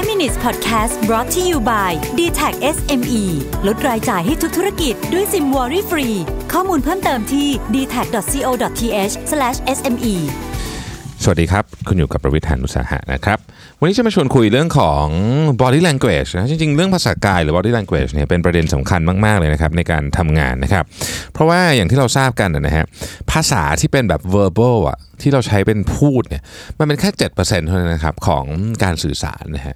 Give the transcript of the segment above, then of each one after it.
5 minutes podcast brought to you by d t a c SME ลดรายจ่ายให้ทุกธุรกิจด้วยซิมวอรี่ฟรี ข้อมูลเพิ่มเติมที่ d t a c c o t h s m e สวัสดีครับ คุณอยู่กับประวิทยานุสาหะนะครับ วันนี้จะมาชวนคุยเรื่องของ body language นะจริงๆ เรื่องภาษากายหรือ body language เนี่ยเป็นประเด็นสำคัญมาก ๆ เลยนะครับในการทำงานนะครับ เพราะว่าอย่างที่เราทราบกันนะฮะภาษาที่เป็นแบบ verbal อะที่เราใช้เป็นพูดเนี่ยมันเป็นแค่7%เท่านั้นนะครับของการสื่อสารนะฮะ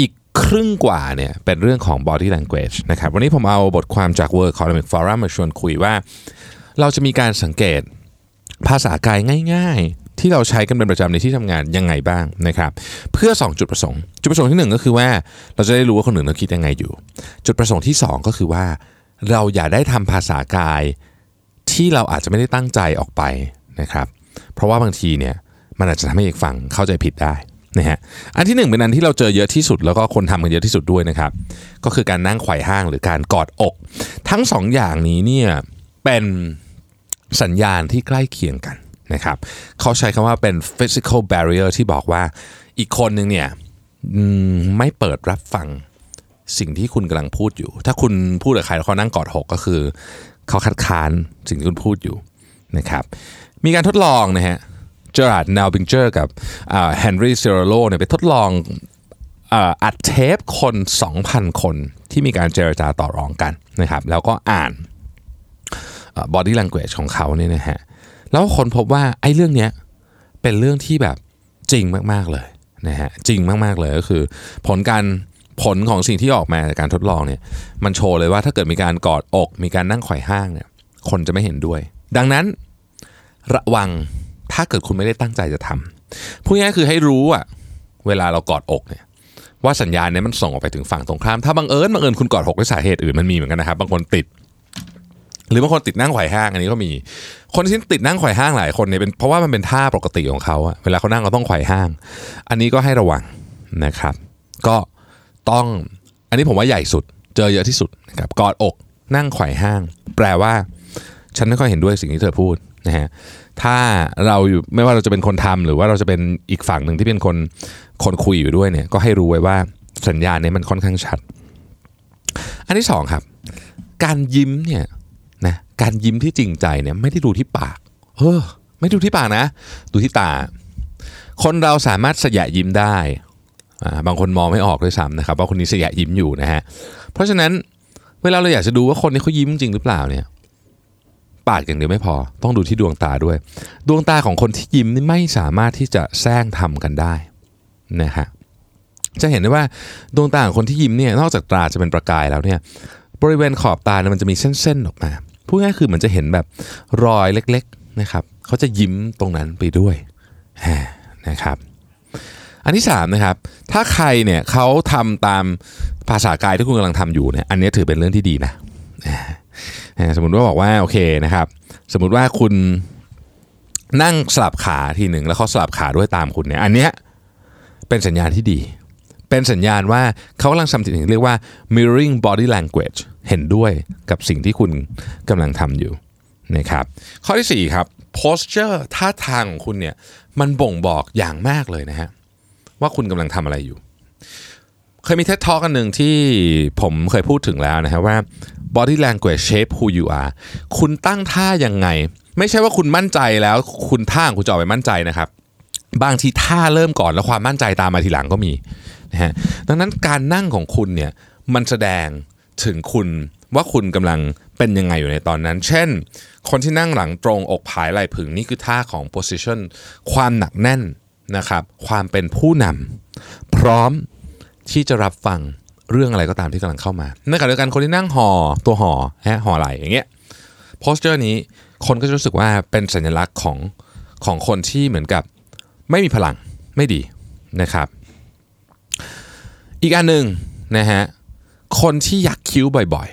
อีกครึ่งกว่าเนี่ยเป็นเรื่องของ body language นะครับวันนี้ผมเอาบทความจาก World Economic Forum มาชวนคุยว่า เราจะมีการสังเกตภาษากายง่าย ๆ ที่เราใช้กันเป็นประจำในที่ทำงานยังไงบ้างนะครับ เพื่อ 2 จุดประสงค์ จุดประสงค์ที่ 1 ก็คือว่าเราจะได้รู้ว่าคนอื่นเขาคิดยังไงอยู่ จุดประสงค์ที่ 2 ก็คือว่า เราอย่าได้ทำภาษากายที่เราอาจจะไม่ได้ตั้งใจออกไปนะครับ เพราะว่าบางทีเนี่ยมันอาจจะทำให้อีกฝั่งเข้าใจผิดได้นะฮะอันที่หนึ่งเป็นอันที่เราเจอเยอะที่สุดแล้วก็คนทำกันเยอะที่สุดด้วยนะครับ ก็คือการนั่งไขว่ห้างหรือการกอดอก ทั้งสองอย่างนี้เนี่ยเป็นสัญญาณที่ใกล้เคียงกัน นะครับเขาใช้คำว่าเป็น physical barrier ที่บอกว่าอีกคนหนึ่งเนี่ยไม่เปิดรับฟังสิ่งที่คุณกำลังพูดอยู่ ถ้าคุณพูดกับใครแล้วเขานั่งกอดอกก็คือเขาคัดค้านสิ่งที่คุณพูดอยู่นะครับ มีการทดลองนะฮะ Gerard Nierenberg กับ Henry Calero เนี่ยไปทดลองอัดเทปคน 2,000 คนที่มีการเจรจาต่อรองกันนะครับ แล้วก็อ่าน body language ของเขาเนี่ยนะฮะ แล้วค้นพบว่าไอ้เรื่องเนี้ยเป็นเรื่องที่แบบจริงมากๆเลยนะฮะจริงมากๆเลยก็คือ ผลการผลของสิ่งที่ออกมาจากการทดลองเนี่ยมันโชว์เลยว่าถ้าเกิดมีการกอดอก มีการนั่งไขว่ห้างเนี่ยคนจะไม่เห็นด้วย ดังนั้นระวังถ้าเกิดคุณไม่ได้ตั้งใจจะทำพูดง่ายคือให้รู้อะเวลาเรากอดอกเนี่ยว่าสัญญาณเนี้มันส่งออกไปถึงฝั่งตรงข้าม ถ้าบังเอิญบังเอิญคุณกอดอกด้วยสาเหตุอื่นมันมีเหมือนกันนะครับ บางคนติด หรือบางคนติดนั่งไขว่ห้างอันนี้ก็มี คนที่ติดนั่งไขว่ห้างหลายคนเนี่ยเป็นเพราะว่ามันเป็นท่าปกติของเขาอะเวลาเขานั่งเขาต้องไขว่ห้าง อันนี้ก็ให้ระวังนะครับ ก็ต้องอันนี้ผมว่าใหญ่สุด เจอเยอะที่สุดนะครับกอดอกนั่งไขว่ห้าง แปลว่า ฉันไม่ค่อยเห็นด้วยสิ่งที่เธอพูดนะฮะถ้าเราอยู่ไม่ว่าเราจะเป็นคนทำหรือว่าเราจะเป็นอีกฝั่งหนึ่งที่เป็นคนคนคุยอยู่ด้วยเนี่ยก็ให้รู้ไว้ว่าสัญญาณนี้มันค่อนข้างชัด อันที่สองครับ การยิ้มเนี่ย การยิ้มที่จริงใจเนี่ยไม่ได้ดูที่ปากเออไม่ดูที่ปากนะ ดูที่ตา คนเราสามารถสยะยิ้มได้บางคนมองไม่ออกด้วยซ้ำนะครับว่าคนนี้สยะยิ้มอยู่นะฮะเพราะฉะนั้นเวลาเราอยากจะดูว่าคนนี้เขายิ้มจริงหรือเปล่าเนี่ยปากอย่างเดียวไม่พอ ต้องดูที่ดวงตาด้วย ดวงตาของคนที่ยิ้มนี่ไม่สามารถที่จะแซงทำกันได้นะฮะจะเห็นได้ว่าดวงตาของคนที่ยิ้มเนี่ยนอกจากตาจะเป็นประกายแล้วเนี่ยบริเวณขอบตาเนี่ยมันจะมีเส้นๆออกมา พูดง่ายคือเหมือนจะเห็นแบบรอยเล็กๆนะครับเขาจะยิ้มตรงนั้นไปด้วยนะครับอันที่สามนะครับถ้าใครเนี่ยเขาทำตามภาษากายที่คุณกำลังทำอยู่เนี่ยอันนี้ถือเป็นเรื่องที่ดีนะสมมติว่าบอกว่าโอเคนะครับสมมุติว่าคุณนั่งสลับขาทีหนึ่งแล้วเขาสลับขาด้วยตามคุณเนี่ยอันเนี้ยเป็นสัญญาณที่ดี เป็นสัญญาณว่าเขากำลังทำสิ่งที่เรียกว่า mirroring body language เห็นด้วยกับสิ่งที่คุณกำลังทำอยู่นะครับข้อที่4ครับ posture ท่าทางของคุณเนี่ยมันบ่งบอกอย่างมากเลยนะฮะว่าคุณกำลังทำอะไรอยู่ เคยมี TED Talk กันหนึ่งที่ผมเคยพูดถึงแล้วนะฮะว่า body language shape who you are คุณตั้งท่ายังไง ไม่ใช่ว่าคุณมั่นใจแล้วคุณท่าของคุณจะออกไปมั่นใจนะครับ บางทีท่าเริ่มก่อนแล้วความมั่นใจตามมาทีหลังก็มีนะฮะดังนั้นการนั่งของคุณเนี่ยมันแสดง ถึงคุณว่าคุณกำลังเป็นยังไงอยู่ในตอนนั้น เช่น คนที่นั่งหลังตรงอกผายไหล่ผึ่งนี่คือท่าของ position ความหนักแน่นนะครับ ความเป็นผู้นำพร้อมที่จะรับฟังเรื่องอะไรก็ตามที่กำลังเข้ามาในขณะเดียวกันคนที่นั่งห่อตัวห่อฮะห่อไหล่อย่างเงี้ย posture นี้คนก็จะรู้สึกว่าเป็นสัญลักษณ์ของของคนที่เหมือนกับไม่มีพลังไม่ดีนะครับ อีกอันหนึ่งนะฮะ คนที่ยักคิ้วบ่อย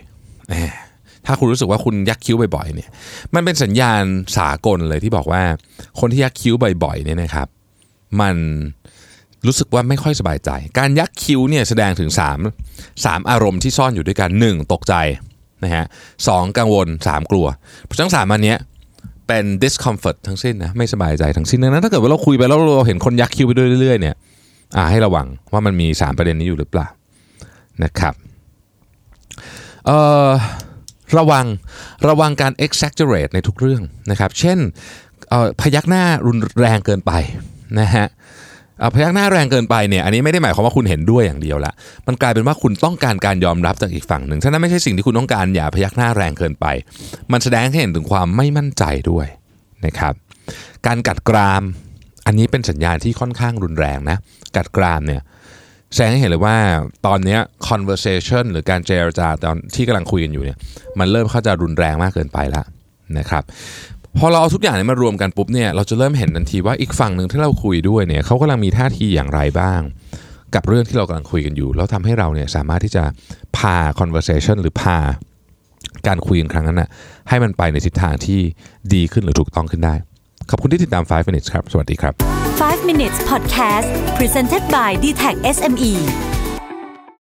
ๆถ้าคุณรู้สึกว่าคุณยักคิ้วบ่อยๆเนี่ย มันเป็นสัญญาณสากลเลยที่บอกว่า คนที่ยักคิ้วบ่อยๆเนี่ยนะครับ มันรู้สึกว่าไม่ค่อยสบายใจ การยักคิ้วเนี่ยแสดงถึง 3 3 อารมณ์ที่ซ่อนอยู่ด้วยกัน 1. ตกใจนะฮะสองกังวล 3 กลัว เพราะทั้งสามอันเนี้ยเป็น discomfort ทั้งสิ้นนะไม่สบายใจทั้งสิ้นดังนั้นถ้าเกิดว่าเราคุยไปแล้วเราเห็นคนยักคิ้วไปด้วยเรื่อยๆเนี่ยอ่าให้ระวังว่ามันมี 3 ประเด็นนี้อยู่หรือเปล่านะครับ ระวังระวังการ exaggerate ในทุกเรื่องนะครับ เช่นเอ่อพยักหน้ารุนแรงเกินไปนะฮะเอ่อพยักหน้าแรงเกินไปเนี่ยอันนี้ไม่ได้หมายความว่าคุณเห็นด้วยอย่างเดียวละมันกลายเป็นว่าคุณต้องการการยอมรับจากอีกฝั่งหนึ่งถ้านั้นไม่ใช่สิ่งที่คุณต้องการอย่าพยักหน้าแรงเกินไป มันแสดงให้เห็นถึงความไม่มั่นใจด้วยนะครับการกัดกราม อันนี้เป็นสัญญาณที่ค่อนข้างรุนแรงนะกัดกรามเนี่ย แสดงให้เห็นเลยว่าตอนนี้ conversation หรือการเจรจาตอนที่กำลังคุยกันอยู่เนี่ยมันเริ่มเข้าจะรุนแรงมากเกินไปแล้วนะครับพอเราเอาทุกอย่างนี้มารวมกันปุ๊บเนี่ยเราจะเริ่มเห็นทันทีว่าอีกฝั่งหนึ่งที่เราคุยด้วยเนี่ยเขากำลังมีท่าทีอย่างไรบ้าง กับเรื่องที่เรากำลังคุยกันอยู่ แล้วทำให้เราเนี่ยสามารถที่จะพา conversation หรือพาการคุยกันครั้งนั้นนะให้มันไปในทิศทางที่ดีขึ้นหรือถูกต้องขึ้นได้ ขอบคุณที่ติดตาม 5 minutes ครับ สวัสดีครับ 5 minutes podcast presented by d t e c h SME